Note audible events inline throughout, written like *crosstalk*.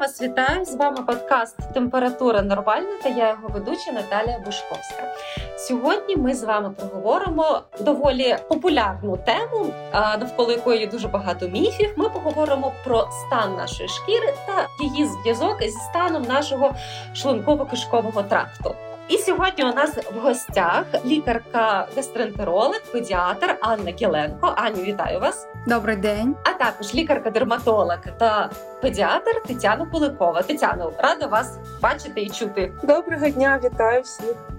Вас вітаю. З вами подкаст Температура нормальна та я його ведуча Наталія Бушковська. Сьогодні ми з вами проговоримо доволі популярну тему, навколо якої є дуже багато міфів. Ми поговоримо про стан нашої шкіри та її зв'язок зі станом нашого шлунково-кишкового тракту. І сьогодні у нас в гостях лікарка гастроентеролог педіатр Анна Кіленко. Аню, вітаю вас. Добрий день. А також лікарка-дерматолог та педіатр Тетяна Куликова. Тетяно, рада вас бачити і чути. Доброго дня, вітаю всіх.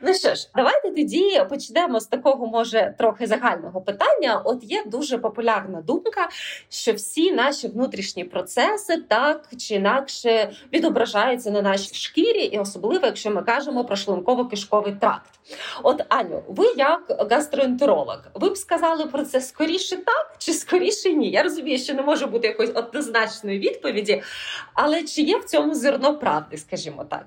Ну що ж, давайте тоді почнемо з такого, може, трохи загального питання. От є дуже популярна думка, що всі наші внутрішні процеси так чи інакше відображаються на нашій шкірі, і особливо, якщо ми кажемо про шлунково-кишковий тракт. От Аню, ви як гастроентеролог, ви б сказали про це скоріше так чи скоріше ні? Я розумію, що не може бути якоїсь однозначної відповіді, але чи є в цьому зерно правди, скажімо так?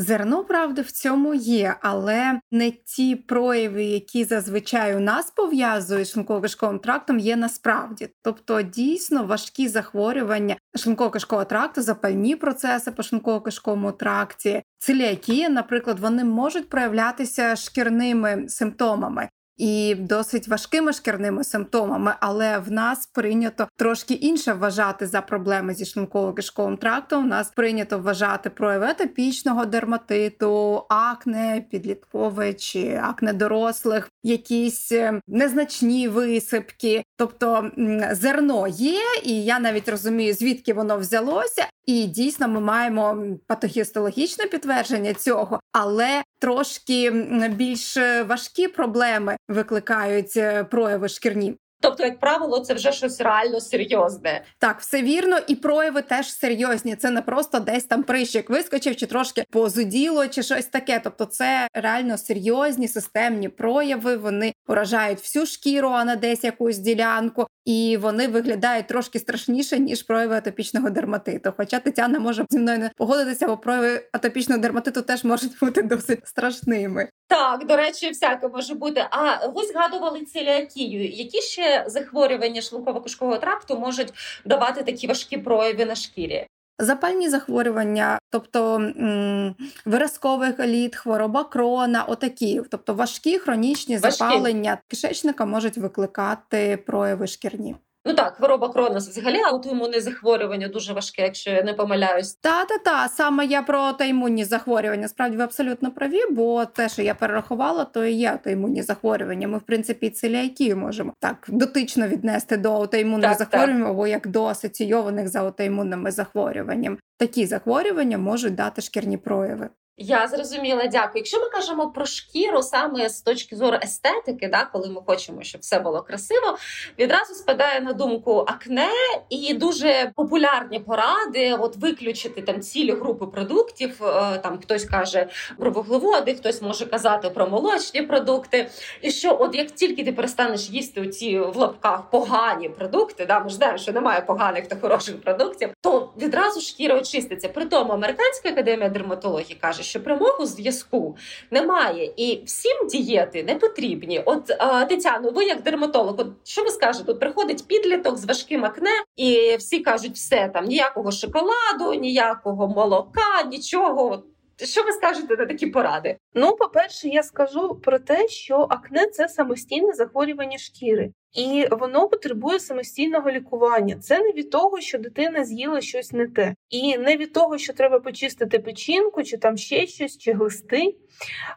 Зерно правди в цьому є, але не ті прояви, які зазвичай у нас пов'язують з шлунково-кишковим трактом, є насправді. Тобто дійсно важкі захворювання шлунково-кишкового тракту, запальні процеси по шлунково-кишковому тракті, целіакія, наприклад, вони можуть проявлятися шкірними симптомами і досить важкими шкірними симптомами, але в нас прийнято трошки інше вважати за проблеми зі шлунково-кишковим трактом. У нас прийнято вважати прояви атопічного дерматиту, акне, підліткове чи акне дорослих, якісь е, незначні висипки. Тобто зерно є, і я навіть розумію, звідки воно взялося, і дійсно ми маємо патогістологічне підтвердження цього, але трошки більш важкі проблеми викликають е, прояви шкірні. Тобто, як правило, це вже щось реально серйозне. Так, все вірно, і прояви теж серйозні. Це не просто десь там прищик вискочив, чи трошки позуділо, чи щось таке. Тобто, це реально серйозні системні прояви. Вони поражають всю шкіру, а не десь якусь ділянку, і вони виглядають трошки страшніше ніж прояви атопічного дерматиту. Хоча Тетяна може зі мною не погодитися, бо прояви атопічного дерматиту теж можуть бути досить страшними. Так, до речі, всяке може бути. А ви згадували целіакію. Які ще захворювання шлунково-кишкового тракту можуть давати такі важкі прояви на шкірі? Запальні захворювання, тобто виразкових виразковий галіт, хвороба крона, отакі, тобто важкі хронічні важкі. запалення кишечника можуть викликати прояви шкірні. Ну так, хвороба Кронос взагалі аутоімунне захворювання дуже важке, якщо я не помиляюсь. Та та та саме я про аутоімунні захворювання. Справді ви абсолютно праві, бо те, що я перерахувала, то і є аутоімунні захворювання. Ми, в принципі, целіакію можемо так дотично віднести до аутоімунних захворювань, або як до асоційованих з аутоімунними захворюванням. Такі захворювання можуть дати шкірні прояви. Я зрозуміла, дякую. Якщо ми кажемо про шкіру саме з точки зору естетики, да, коли ми хочемо, щоб все було красиво, відразу спадає на думку акне і дуже популярні поради. От виключити там цілі групи продуктів. Е, там хтось каже про вуглеводи, хтось може казати про молочні продукти. І що, от як тільки ти перестанеш їсти оці в лапках погані продукти, да, ми ж знаємо, що немає поганих та хороших продуктів, то відразу шкіра очиститься. При тому американська академія дерматології каже що прямого зв'язку немає, і всім дієти не потрібні. От Тетяно, ви як дерматолог, от що ви скажете? Тут приходить підліток з важким акне, і всі кажуть, все там ніякого шоколаду, ніякого молока, нічого. Що ви скажете на такі поради? Ну, по-перше, я скажу про те, що акне це самостійне захворювання шкіри, і воно потребує самостійного лікування. Це не від того, що дитина з'їла щось не те, і не від того, що треба почистити печінку, чи там ще щось, чи глисти.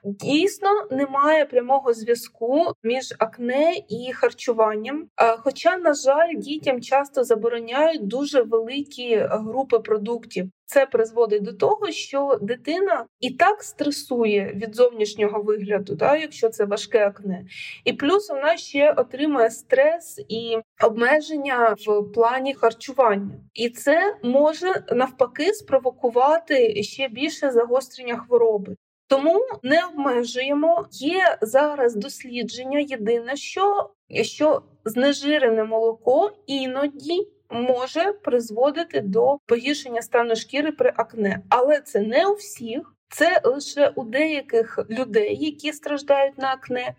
Дійсно, немає прямого зв'язку між акне і харчуванням. Хоча, на жаль, дітям часто забороняють дуже великі групи продуктів. Це призводить до того, що дитина і так стресує від зовнішнього вигляду, да, якщо це важке акне, і плюс вона ще отримує стрес і обмеження в плані харчування, і це може навпаки спровокувати ще більше загострення хвороби. Тому не обмежуємо. Є зараз дослідження. Єдине, що що знежирене молоко іноді може призводити до погіршення стану шкіри при акне, але це не у всіх. Це лише у деяких людей, які страждають на акне,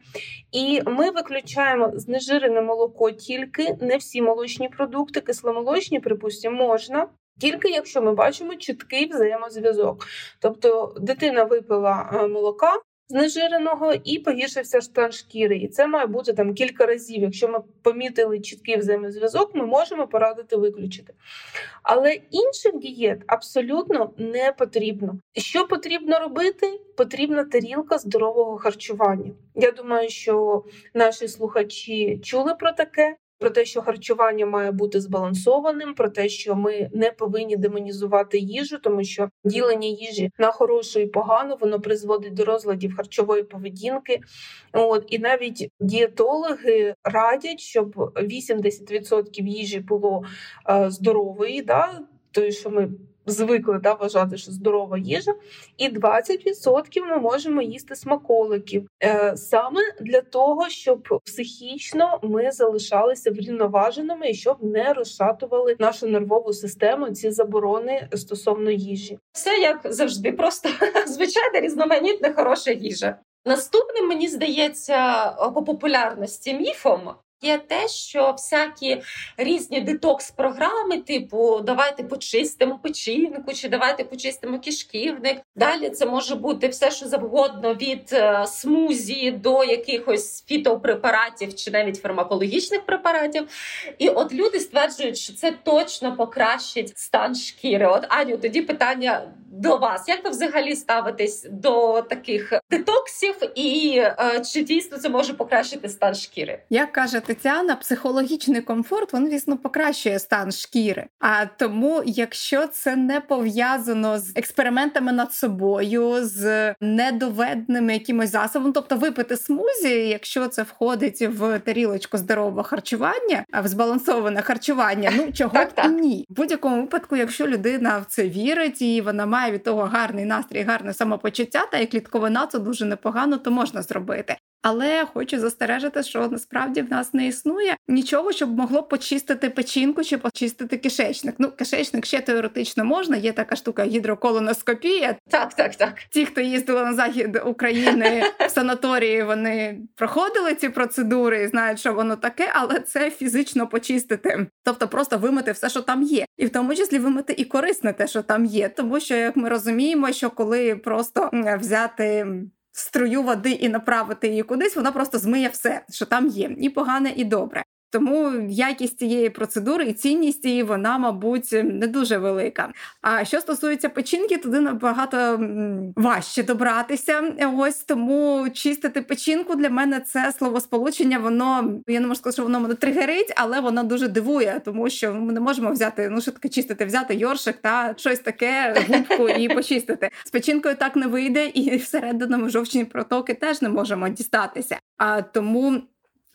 і ми виключаємо знежирене молоко тільки не всі молочні продукти, кисломолочні, припустимо, можна. Тільки якщо ми бачимо чіткий взаємозв'язок, тобто дитина випила е, молока, знежиреного і погіршився стан шкіри. І це має бути там кілька разів. Якщо ми помітили чіткий взаємозв'язок, ми можемо порадити виключити. Але інших дієт абсолютно не потрібно. Що потрібно робити? Потрібна тарілка здорового харчування. Я думаю, що наші слухачі чули про таке про те, що харчування має бути збалансованим, про те, що ми не повинні демонізувати їжу, тому що ділення їжі на хорошу і погану воно призводить до розладів харчової поведінки. От і навіть дієтологи радять, щоб 80% їжі було е, здорової, да, той, що ми звикли да, вважати, що здорова їжа, і 20% ми можемо їсти смаколиків е, саме для того, щоб психічно ми залишалися врівноваженими і щоб не розшатували нашу нервову систему ці заборони стосовно їжі. Все як завжди, просто *laughs* звичайна різноманітна хороша їжа. Наступним мені здається по популярності міфом є те, що всякі різні детокс-програми, типу давайте почистимо печінку, чи давайте почистимо кишківник. Далі це може бути все, що завгодно від е, смузі до якихось фітопрепаратів чи навіть фармакологічних препаратів. І от люди стверджують, що це точно покращить стан шкіри. От Аню, тоді питання до вас. Як ви взагалі ставитесь до таких детоксів, і е, чи дійсно це може покращити стан шкіри? Як каже Тетяна, психологічний комфорт він, звісно, покращує стан шкіри. А тому, якщо це не пов'язано з експериментами над собою, з недоведеними якимось засобом, тобто випити смузі, якщо це входить в тарілочку здорового харчування, а в збалансоване харчування, ну *laughs* чого так. ні, в будь-якому випадку, якщо людина в це вірить і вона має від того гарний настрій, гарне самопочуття, та і клітковина це дуже непогано, то можна зробити. Але хочу застережити, що насправді в нас не існує нічого, щоб могло почистити печінку чи почистити кишечник. Ну, кишечник ще теоретично можна. Є така штука гідроколоноскопія. Так, так, так. Ті, хто їздили на захід України *laughs* в санаторії, вони проходили ці процедури і знають, що воно таке, але це фізично почистити, тобто просто вимити все, що там є, і в тому числі вимити і корисне те, що там є, тому що як ми розуміємо, що коли просто взяти струю води і направити її кудись, вона просто змиє все, що там є, і погане, і добре. Тому якість цієї процедури і цінність її вона, мабуть, не дуже велика. А що стосується печінки, туди набагато важче добратися. Ось тому чистити печінку для мене це словосполучення. Воно я не можу сказати, що воно мене тригерить, але воно дуже дивує, тому що ми не можемо взяти ну що таке чистити, взяти йоршик та щось таке, губку і почистити. З печінкою так не вийде, і всередину ми жовчні протоки теж не можемо дістатися. А тому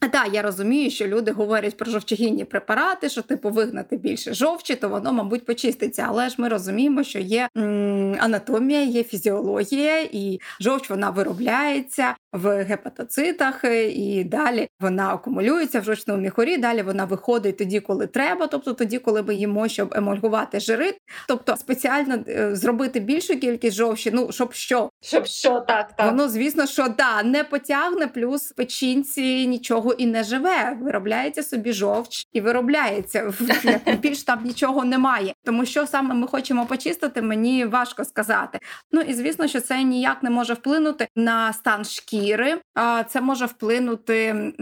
так, я розумію, що люди говорять про жовчогінні препарати, що типу вигнати більше жовчі, то воно, мабуть, почиститься. Але ж ми розуміємо, що є м, анатомія, є фізіологія, і жовч вона виробляється в гепатоцитах, і далі вона акумулюється в жовчному міхорі. Далі вона виходить тоді, коли треба, тобто тоді, коли ми їмо, щоб емульгувати жири. Тобто спеціально е, зробити більшу кількість жовчі, ну щоб що, щоб що так, так. воно, звісно, що да не потягне, плюс в печінці нічого і не живе. Виробляється собі жовч і виробляється *laughs* більш там нічого немає. Тому що саме ми хочемо почистити, мені важко сказати. Ну і звісно, що це ніяк не може вплинути на стан шкіри, а це може вплинути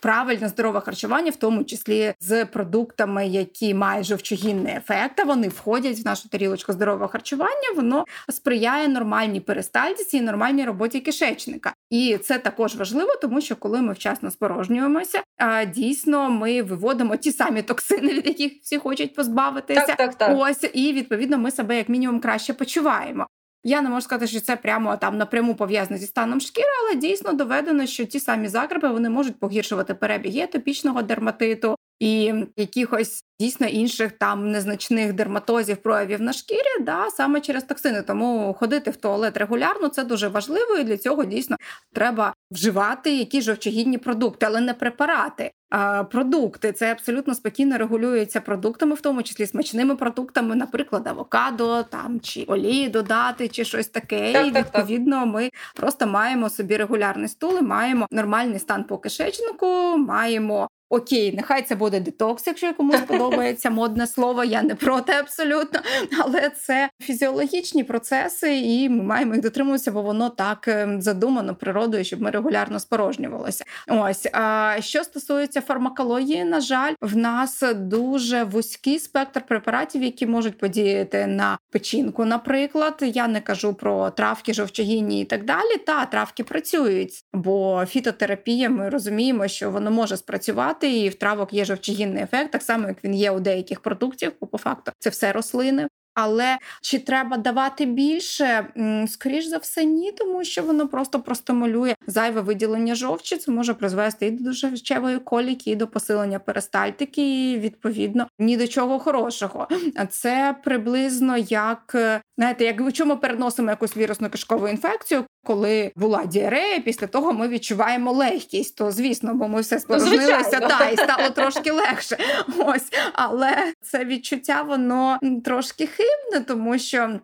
правильне здорове харчування, в тому числі з продуктами, які мають жовчогінний ефект. Вони входять в нашу тарілочку здорового харчування. Воно сприяє нормальній перистальтиці і нормальній роботі кишечника. І це також важливо, тому що коли ми вчасно спорожнюємо, обожнюємося. А дійсно, ми виводимо ті самі токсини, від яких всі хочуть позбавитися. Так, так, так. Ось і відповідно ми себе як мінімум краще почуваємо. Я не можу сказати, що це прямо там напряму пов'язано зі станом шкіри, але дійсно доведено, що ті самі закрепи вони можуть погіршувати перебіг атопічного дерматиту, і якихось дійсно інших там незначних дерматозів, проявів на шкірі, да, саме через токсини. Тому ходити в туалет регулярно це дуже важливо, і для цього дійсно треба вживати якісь жовчогідні продукти, але не препарати. А продукти це абсолютно спокійно регулюється продуктами, в тому числі смачними продуктами, наприклад, авокадо там чи олії додати, чи щось таке. Так, і так, відповідно ми просто маємо собі регулярний стул, і маємо нормальний стан по кишечнику, маємо Окей, нехай це буде детокс, якщо комусь *laughs* подобається модне слово. Я не проти абсолютно, але це фізіологічні процеси, і ми маємо їх дотримуватися, бо воно так ем, задумано природою, щоб ми регулярно спорожнювалися. Ось а що стосується фармакології, на жаль, в нас дуже вузький спектр препаратів, які можуть подіяти на печінку. Наприклад, я не кажу про травки, жовчогінні і так далі. Та травки працюють, бо фітотерапія, ми розуміємо, що воно може спрацювати препарати, і в травок є жовчогінний ефект, так само як він є у деяких продуктів, бо по факту це все рослини. Але чи треба давати більше? Скоріш за все, ні, тому що воно просто простимулює зайве виділення жовчі. Це може призвести і до жовчевої коліки, і до посилення перистальтики, і відповідно ні до чого хорошого. А це приблизно як знаєте, як чому переносимо якусь вірусну кишкову інфекцію, коли була діарея, після того ми відчуваємо легкість. То звісно, бо ми все спорожнилися та і стало трошки легше. Ось, але це відчуття воно трошки хибне, тому що.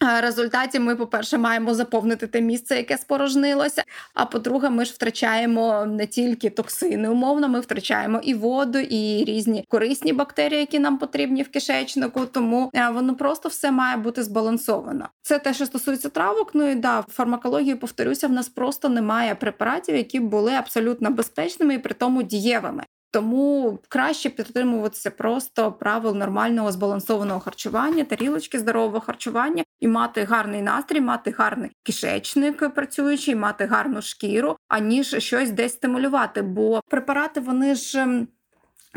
Результаті ми, по-перше, маємо заповнити те місце, яке спорожнилося. А по-друге, ми ж втрачаємо не тільки токсини, умовно, ми втрачаємо і воду, і різні корисні бактерії, які нам потрібні в кишечнику. Тому е, воно просто все має бути збалансовано. Це те, що стосується травок. Ну і да, в фармакології повторюся, в нас просто немає препаратів, які були абсолютно безпечними і при тому дієвими. Тому краще підтримуватися просто правил нормального збалансованого харчування, тарілочки здорового харчування і мати гарний настрій, мати гарний кишечник працюючий, мати гарну шкіру, аніж щось десь стимулювати. Бо препарати вони ж. Ем,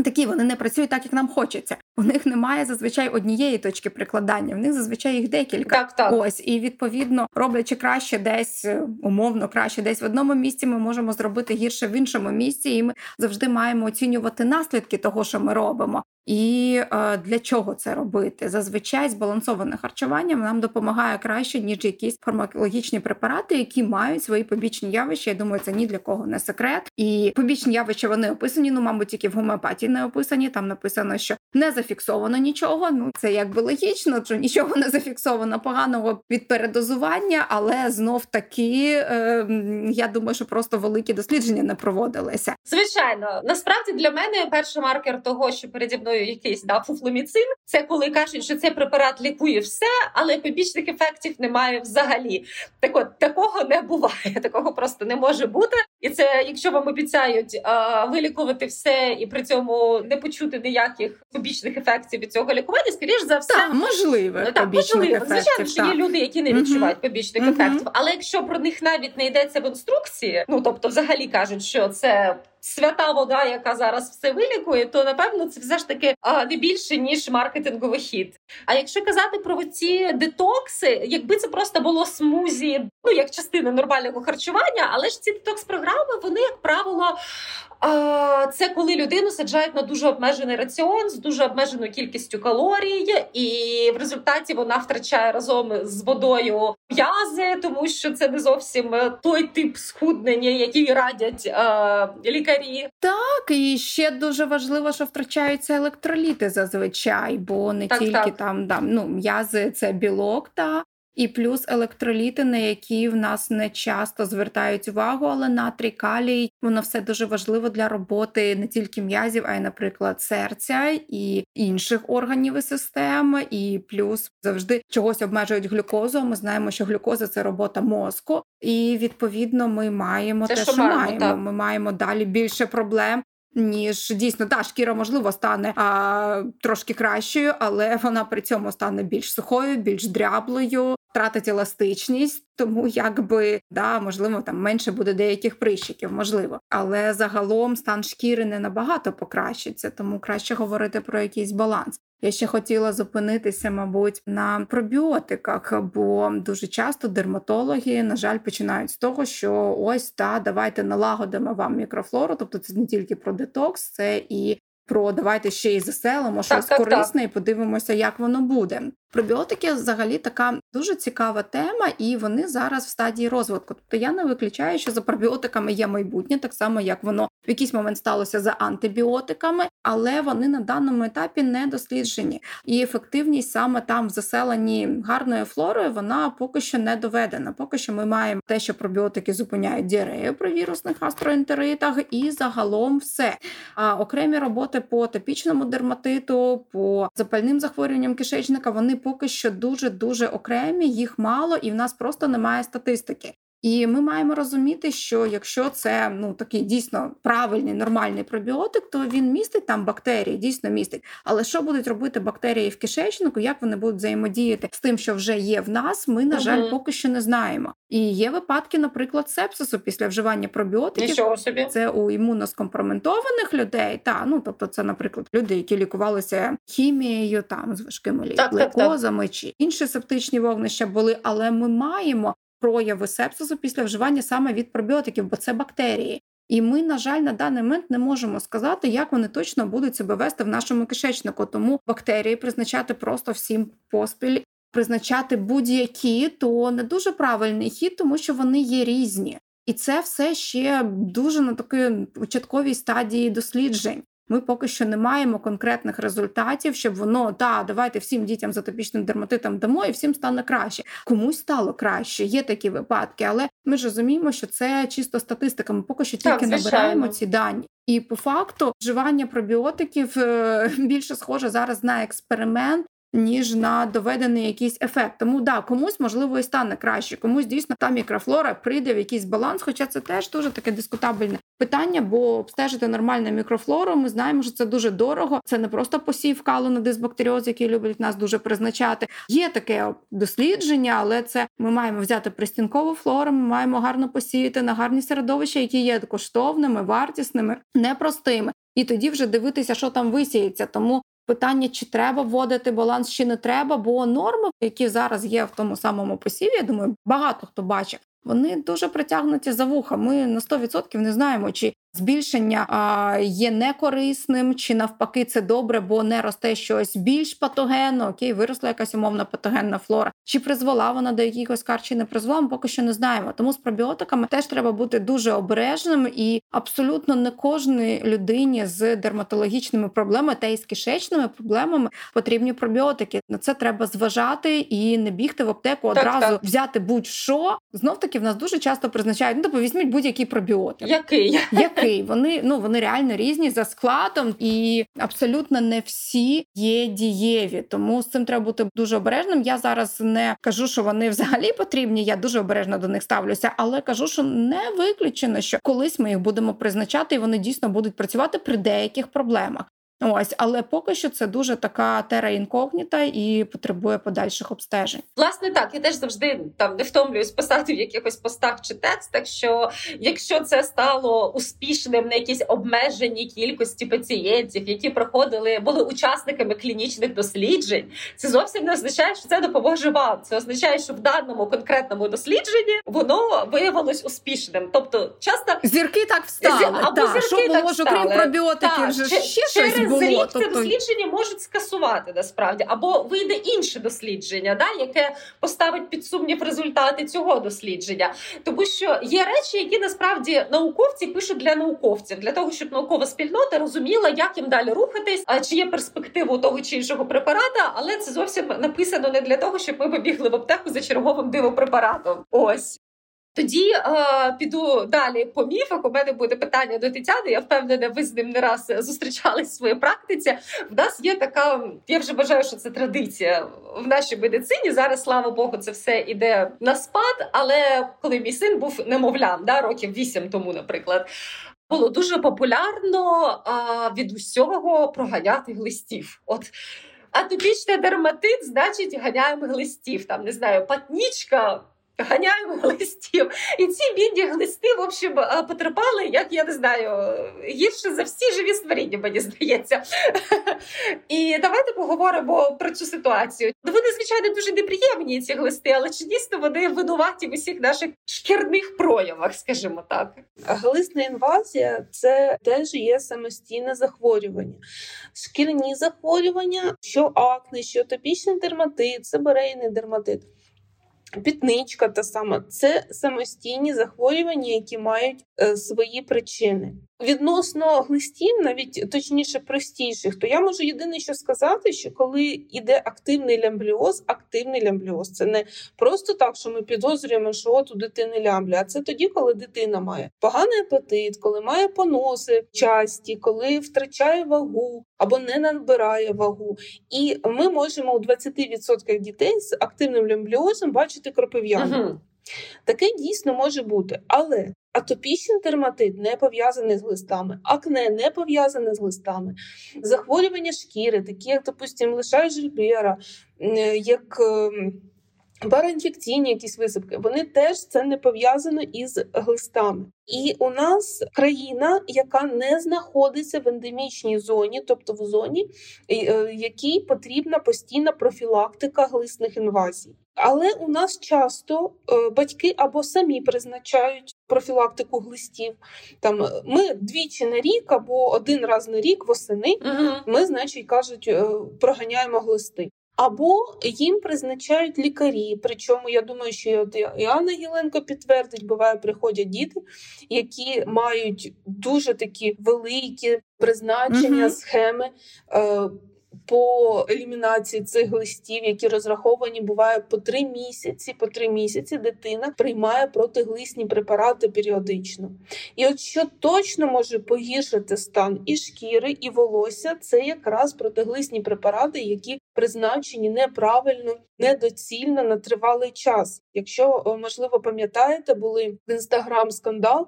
такі вони не працюють так, як нам хочеться. У них немає зазвичай однієї точки прикладання. В них зазвичай їх декілька. Так, так. Ось і відповідно роблячи краще десь е, умовно, краще десь в одному місці. Ми можемо зробити гірше в іншому місці, і ми завжди маємо оцінювати наслідки того, що ми робимо. І е, для чого це робити? Зазвичай збалансоване харчування нам допомагає краще, ніж якісь фармакологічні препарати, які мають свої побічні явища. Я думаю, це ні для кого не секрет. І побічні явища вони описані. Ну, мабуть, тільки в гомеопатії не описані. Там написано, що не зафіксовано нічого. Ну це якби логічно, що нічого не зафіксовано поганого від передозування, але знов таки е, я думаю, що просто великі дослідження не проводилися. Звичайно, насправді для мене перший маркер того, що переді мною якийсь да, фуфломіцин. Це коли кажуть, що цей препарат лікує все, але побічних ефектів немає взагалі. Так от такого не буває, *laughs* такого просто не може бути. І це якщо вам обіцяють а, вилікувати все і при цьому не почути ніяких побічних ефектів від цього лікування, скоріш за все Так, можливо. Ну, так, можливо. Звичайно, що є люди, які не відчувають угу. побічних угу. ефектів. Але якщо про них навіть не йдеться в інструкції, ну тобто, взагалі кажуть, що це свята вода, яка зараз все вилікує, то напевно це все ж таки не більше ніж маркетинговий хід. А якщо казати про ці детокси, якби це просто було смузі, ну як частина нормального харчування, але ж ці детокс-програми, вони як правило. Це коли людину саджають на дуже обмежений раціон з дуже обмеженою кількістю калорій, і в результаті вона втрачає разом з водою м'язи, тому що це не зовсім той тип схуднення, який радять лікарі лікарі. Так, і ще дуже важливо, що втрачаються електроліти зазвичай, бо не так, тільки так. там да, ну, м'язи це білок, та і плюс електроліти, на які в нас не часто звертають увагу, але натрій, калій, воно все дуже важливо для роботи не тільки м'язів, а й, наприклад, серця і інших органів і систем. І плюс завжди чогось обмежують глюкозу. Ми знаємо, що глюкоза це робота мозку, і відповідно ми маємо це те, що маємо. Так. Ми маємо далі більше проблем ніж дійсно та шкіра, можливо, стане а, трошки кращою, але вона при цьому стане більш сухою, більш дряблою, втратить еластичність, тому якби да, можливо, там менше буде деяких прищиків, можливо. Але загалом стан шкіри не набагато покращиться, тому краще говорити про якийсь баланс. Я ще хотіла зупинитися, мабуть, на пробіотиках, бо дуже часто дерматологи, на жаль, починають з того, що ось та давайте налагодимо вам мікрофлору, тобто це не тільки про детокс, це і про давайте ще й заселимо щось так, корисне так. і подивимося, як воно буде. Пробіотики взагалі така дуже цікава тема, і вони зараз в стадії розвитку. Тобто я не виключаю, що за пробіотиками є майбутнє, так само як воно в якийсь момент сталося за антибіотиками, але вони на даному етапі не досліджені. І ефективність саме там в заселенні гарною флорою вона поки що не доведена. Поки що ми маємо те, що пробіотики зупиняють діарею при вірусних гастроентеритах, і загалом все. А окремі роботи по топічному дерматиту, по запальним захворюванням кишечника вони поки що дуже дуже окремі, їх мало, і в нас просто немає статистики. І ми маємо розуміти, що якщо це ну такий дійсно правильний нормальний пробіотик, то він містить там бактерії, дійсно містить. Але що будуть робити бактерії в кишечнику, як вони будуть взаємодіяти з тим, що вже є в нас, ми на жаль поки що не знаємо. І є випадки, наприклад, сепсису після вживання пробіотиків. Нічого собі. Це у імуноскомпроментованих людей. Та ну тобто, це, наприклад, люди, які лікувалися хімією, там з важкими лейкозами чи інші септичні вогнища були, але ми маємо прояви сепсису після вживання саме від пробіотиків, бо це бактерії. І ми, на жаль, на даний момент не можемо сказати, як вони точно будуть себе вести в нашому кишечнику. Тому бактерії призначати просто всім поспіль, призначати будь-які, то не дуже правильний хід, тому що вони є різні. І це все ще дуже на такій початковій стадії досліджень. Ми поки що не маємо конкретних результатів, щоб воно та давайте всім дітям з атопічним дерматитом дамо і всім стане краще. Комусь стало краще, є такі випадки, але ми ж розуміємо, що це чисто статистика. Ми поки що тільки так, набираємо ці дані. І по факту вживання пробіотиків е, *laughs* більше схоже зараз на експеримент, ніж на доведений якийсь ефект. Тому да, комусь можливо і стане краще, комусь дійсно та мікрофлора прийде в якийсь баланс, хоча це теж дуже таке дискутабельне питання, бо обстежити нормальну мікрофлору, ми знаємо, що це дуже дорого. Це не просто посів калу на дисбактеріоз, який люблять нас дуже призначати. Є таке дослідження, але це ми маємо взяти пристінкову флору. Ми маємо гарно посіяти на гарні середовища, які є коштовними, вартісними, непростими. І тоді вже дивитися, що там висіється. Тому Питання, чи треба вводити баланс, чи не треба, бо норми, які зараз є в тому самому посіві, я думаю, багато хто бачить, вони дуже притягнуті за вуха. Ми на 100% не знаємо, чи збільшення а, є некорисним, чи навпаки це добре, бо не росте щось більш патогенно. Окей, виросла якась умовна патогенна флора. Чи призвела вона до якихось кар, чи не призвела, ми поки що не знаємо. Тому з пробіотиками теж треба бути дуже обережним і абсолютно не кожній людині з дерматологічними проблемами та й з кишечними проблемами потрібні пробіотики. На це треба зважати і не бігти в аптеку одразу так, так. взяти будь-що. Знов таки в нас дуже часто призначають ну, тобто візьміть будь-який пробіотик. Який? *laughs* Який? Вони ну вони реально різні за складом, і абсолютно не всі є дієві. Тому з цим треба бути дуже обережним. Я зараз не кажу, що вони взагалі потрібні. Я дуже обережно до них ставлюся, але кажу, що не виключено, що колись ми їх будемо призначати, і вони дійсно будуть працювати при деяких проблемах. Ось, але поки що це дуже така тера інкогніта і потребує подальших обстежень. Власне, так я теж завжди там не втомлююсь писати в якихось постах чи текстах. Що якщо це стало успішним на якійсь обмеженій кількості пацієнтів, які проходили, були учасниками клінічних досліджень, це зовсім не означає, що це допоможе вам. Це означає, що в даному конкретному дослідженні воно виявилось успішним. Тобто, часто зірки так встали. Або та, зірки що було ж окрім пробіотиків, вже ще щось було. Рік тобто... це дослідження можуть скасувати насправді, або вийде інше дослідження, да, яке поставить під сумнів результати цього дослідження. Тому що є речі, які насправді науковці пишуть для науковців, для того, щоб наукова спільнота розуміла, як їм далі рухатись, а чи є перспектива у того чи іншого препарата, але це зовсім написано не для того, щоб ми побігли в аптеку за черговим дивопрепаратом. Ось. Тоді е, піду далі по міфах. У мене буде питання до Тетяни. Я впевнена, ви з ним не раз зустрічались в своїй практиці. В нас є така, я вже вважаю, що це традиція в нашій медицині. Зараз, слава Богу, це все іде на спад. Але коли мій син був немовлям, да, років вісім тому, наприклад. Було дуже популярно а, від усього проганяти глистів. От атопічний дерматит, значить, ганяємо глистів. Там не знаю, патнічка ганяємо *laughs* листів. І ці бідні глисти, в общем, е, потерпали, як я не знаю, гірше за всі живі створіння, мені здається. *laughs* І давайте поговоримо про цю ситуацію. Вони, звичайно, дуже неприємні ці глисти, але чи дійсно вони винуваті в усіх наших шкірних проявах, скажімо так. Глисна інвазія це теж є самостійне захворювання. Шкірні захворювання, що акне, що топічний дерматит, себорейний дерматит. Пітничка та сама це самостійні захворювання, які мають е, свої причини. Відносно глистів, навіть точніше простіших, то я можу єдине, що сказати, що коли йде активний лямбліоз, активний лямбліоз це не просто так, що ми підозрюємо, що от у дитини лямбля, а це тоді, коли дитина має поганий апетит, коли має поноси часті, коли втрачає вагу або не набирає вагу. І ми можемо у 20% дітей з активним лямбліозом бачити кропив'янку. Угу. Таке дійсно може бути, але атопічний дерматит не пов'язаний з листами, акне не пов'язане з листами, захворювання шкіри, такі як, допустимо, лишай жильбера, як ем, Параінфекційні якісь висипки, вони теж це не пов'язано із глистами. І у нас країна, яка не знаходиться в ендемічній зоні, тобто в зоні, е, якій потрібна постійна профілактика глисних інвазій. Але у нас часто е, батьки або самі призначають профілактику глистів. Там ми двічі на рік або один раз на рік восени. Угу. Ми, значить, кажуть, е, проганяємо глисти. Або їм призначають лікарі. Причому я думаю, що от і Анна Гіленко підтвердить, буває, приходять діти, які мають дуже такі великі призначення, mm схеми. Е, по елімінації цих листів, які розраховані, буває по три місяці. По три місяці дитина приймає протиглисні препарати періодично. І от що точно може погіршити стан і шкіри, і волосся, це якраз протиглисні препарати, які призначені неправильно, недоцільно на тривалий час. Якщо можливо пам'ятаєте, були в інстаграм скандал.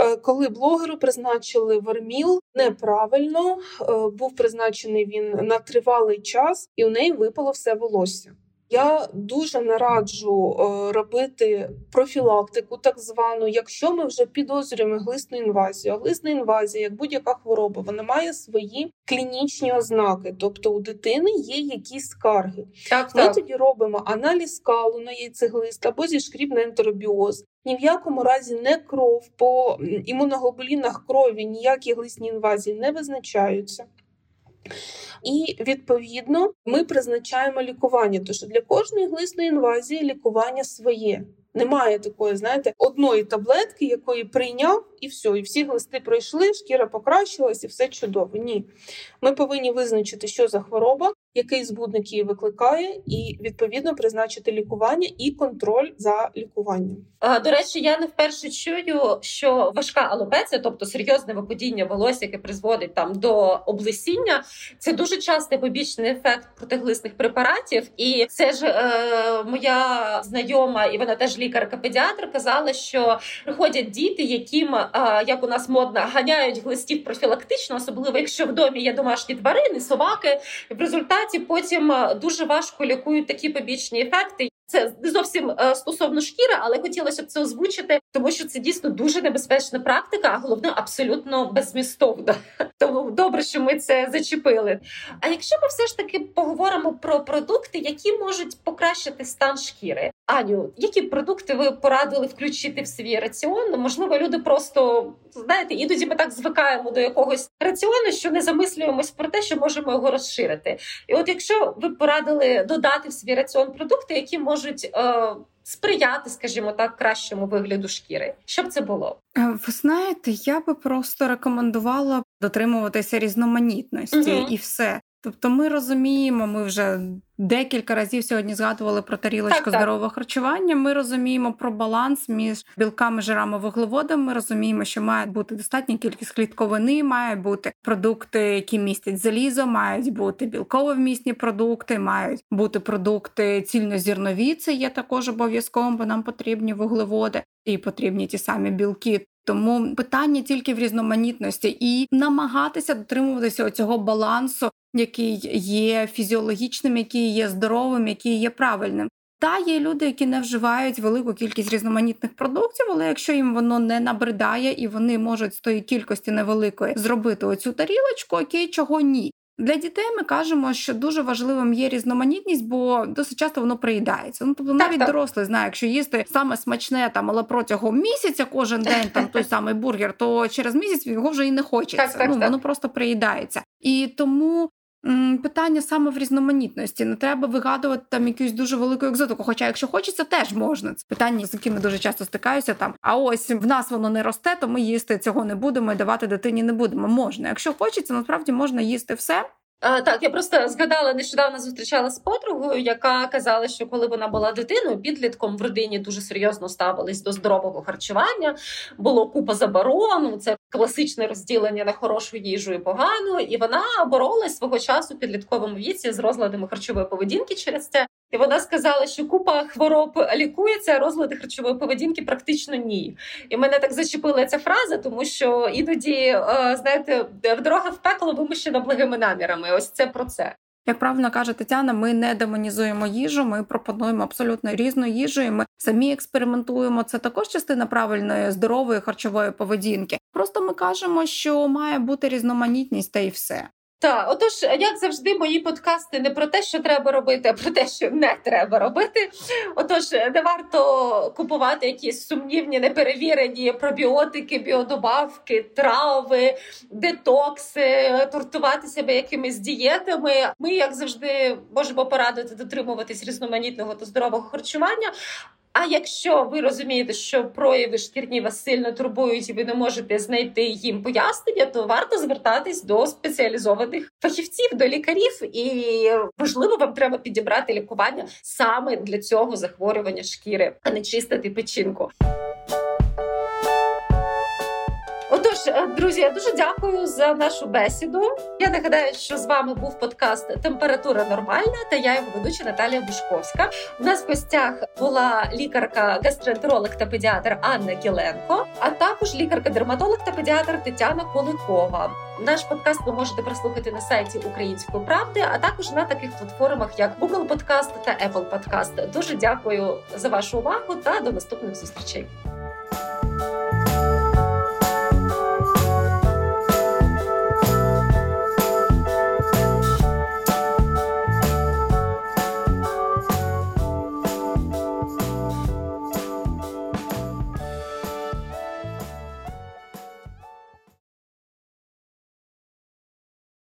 Е, коли блогеру призначили верміл неправильно, е, був призначений він на тривалий час, і у неї випало все волосся. Я дуже нараджу е, робити профілактику, так звану, якщо ми вже підозрюємо глисну інвазію. А глисна інвазія, як будь-яка хвороба, вона має свої клінічні ознаки, тобто у дитини є якісь скарги. Так, Ми так. тоді робимо аналіз скалу на яйцеглист або зішкріб на ентеробіоз. Ні в якому разі не кров по імуноглобулінах крові ніякі глисні інвазії не визначаються. І відповідно ми призначаємо лікування, що для кожної глисної інвазії лікування своє. Немає такої, знаєте, одної таблетки, якої прийняв, і все, і всі глисти пройшли, шкіра покращилась, і все чудово. Ні, ми повинні визначити, що за хвороба, який збудник її викликає, і відповідно призначити лікування і контроль за лікуванням. До речі, я не вперше чую, що важка алопеція, тобто серйозне випадіння волосся, яке призводить там до облесіння, це дуже частий побічний ефект протиглисних препаратів. І це ж е, моя знайома, і вона теж лікарка-педіатр, казала, що приходять діти, яким як у нас модно ганяють глистів профілактично, особливо якщо в домі є домашні тварини, собаки. В результаті потім дуже важко лікують такі побічні ефекти. Це не зовсім е, стосовно шкіри, але хотілося б це озвучити, тому що це дійсно дуже небезпечна практика, а головне абсолютно безмістовна. *laughs* Тому добре, що ми це зачепили. А якщо ми все ж таки поговоримо про продукти, які можуть покращити стан шкіри, Аню, які продукти ви порадили включити в свій раціон? Ну, можливо, люди просто знаєте, іноді ми так звикаємо до якогось раціону, що не замислюємось про те, що можемо його розширити. І от якщо ви порадили додати в свій раціон продукти, які можуть е, сприяти, скажімо так, кращому вигляду шкіри, щоб це було? Е, ви знаєте, я би просто рекомендувала дотримуватися різноманітності угу. і все. Тобто, ми розуміємо, ми вже декілька разів сьогодні згадували про тарілочку так, здорового так. харчування. Ми розуміємо про баланс між білками, жирами, вуглеводами. Ми розуміємо, що має бути достатня кількість клітковини, мають бути продукти, які містять залізо, мають бути білково-вмісні продукти, мають бути продукти цільнозірнові. Це є також обов'язковим, бо нам потрібні вуглеводи і потрібні ті самі білки. Тому питання тільки в різноманітності і намагатися дотримуватися цього балансу який є фізіологічним, який є здоровим, який є правильним. Та є люди, які не вживають велику кількість різноманітних продуктів, але якщо їм воно не набридає і вони можуть з тої кількості невеликої зробити оцю тарілочку, окей, чого ні. Для дітей ми кажемо, що дуже важливим є різноманітність, бо досить часто воно приїдається. Ну тобто, навіть так, дорослий знає, якщо їсти саме смачне там, але протягом місяця кожен день там той *laughs* самий бургер, то через місяць його вже і не хочеться. Так, так, ну воно просто приїдається. І тому Питання саме в різноманітності. Не треба вигадувати там якусь дуже велику екзотику. Хоча, якщо хочеться, теж можна. Це питання, з якими дуже часто стикаюся. Там а ось в нас воно не росте, то ми їсти цього не будемо і давати дитині не будемо. Можна. Якщо хочеться, насправді можна їсти все. А, Так, я просто згадала нещодавно зустрічала з подругою, яка казала, що коли вона була дитиною, підлітком в родині дуже серйозно ставились до здорового харчування. Було купа заборон. Це класичне розділення на хорошу їжу і погану. І вона боролась свого часу в підлітковому віці з розладами харчової поведінки через це. І вона сказала, що купа хвороб лікується, а розлади харчової поведінки практично ні. І мене так зачепила ця фраза, тому що іноді, е, знаєте, в дорога в пекло вимущена благими намірами. Ось це про це. Як правильно каже Тетяна, ми не демонізуємо їжу, ми пропонуємо абсолютно різну їжу. і Ми самі експериментуємо. Це також частина правильної здорової харчової поведінки. Просто ми кажемо, що має бути різноманітність та й все. Так, отож, як завжди, мої подкасти не про те, що треба робити, а про те, що не треба робити. Отож, не варто купувати якісь сумнівні, неперевірені пробіотики, біодобавки, трави, детокси, тортувати себе якимись дієтами. Ми, як завжди, можемо порадити дотримуватись різноманітного та здорового харчування. А якщо ви розумієте, що прояви шкірні вас сильно турбують, і ви не можете знайти їм пояснення, то варто звертатись до спеціалізованих фахівців, до лікарів, і можливо вам треба підібрати лікування саме для цього захворювання шкіри, а не чистити печінку. Отож, е, друзі, я дуже дякую за нашу бесіду. Я нагадаю, що з вами був подкаст Температура нормальна та я його ведуча Наталія Бушковська. У нас в гостях була лікарка, гастроентеролог та педіатр Анна Кіленко, а також лікарка-дерматолог та педіатр Тетяна Коликова. Наш подкаст ви можете прослухати на сайті Української правди, а також на таких платформах, як Google Podcast та Apple Podcast. Дуже дякую за вашу увагу та до наступних зустрічей.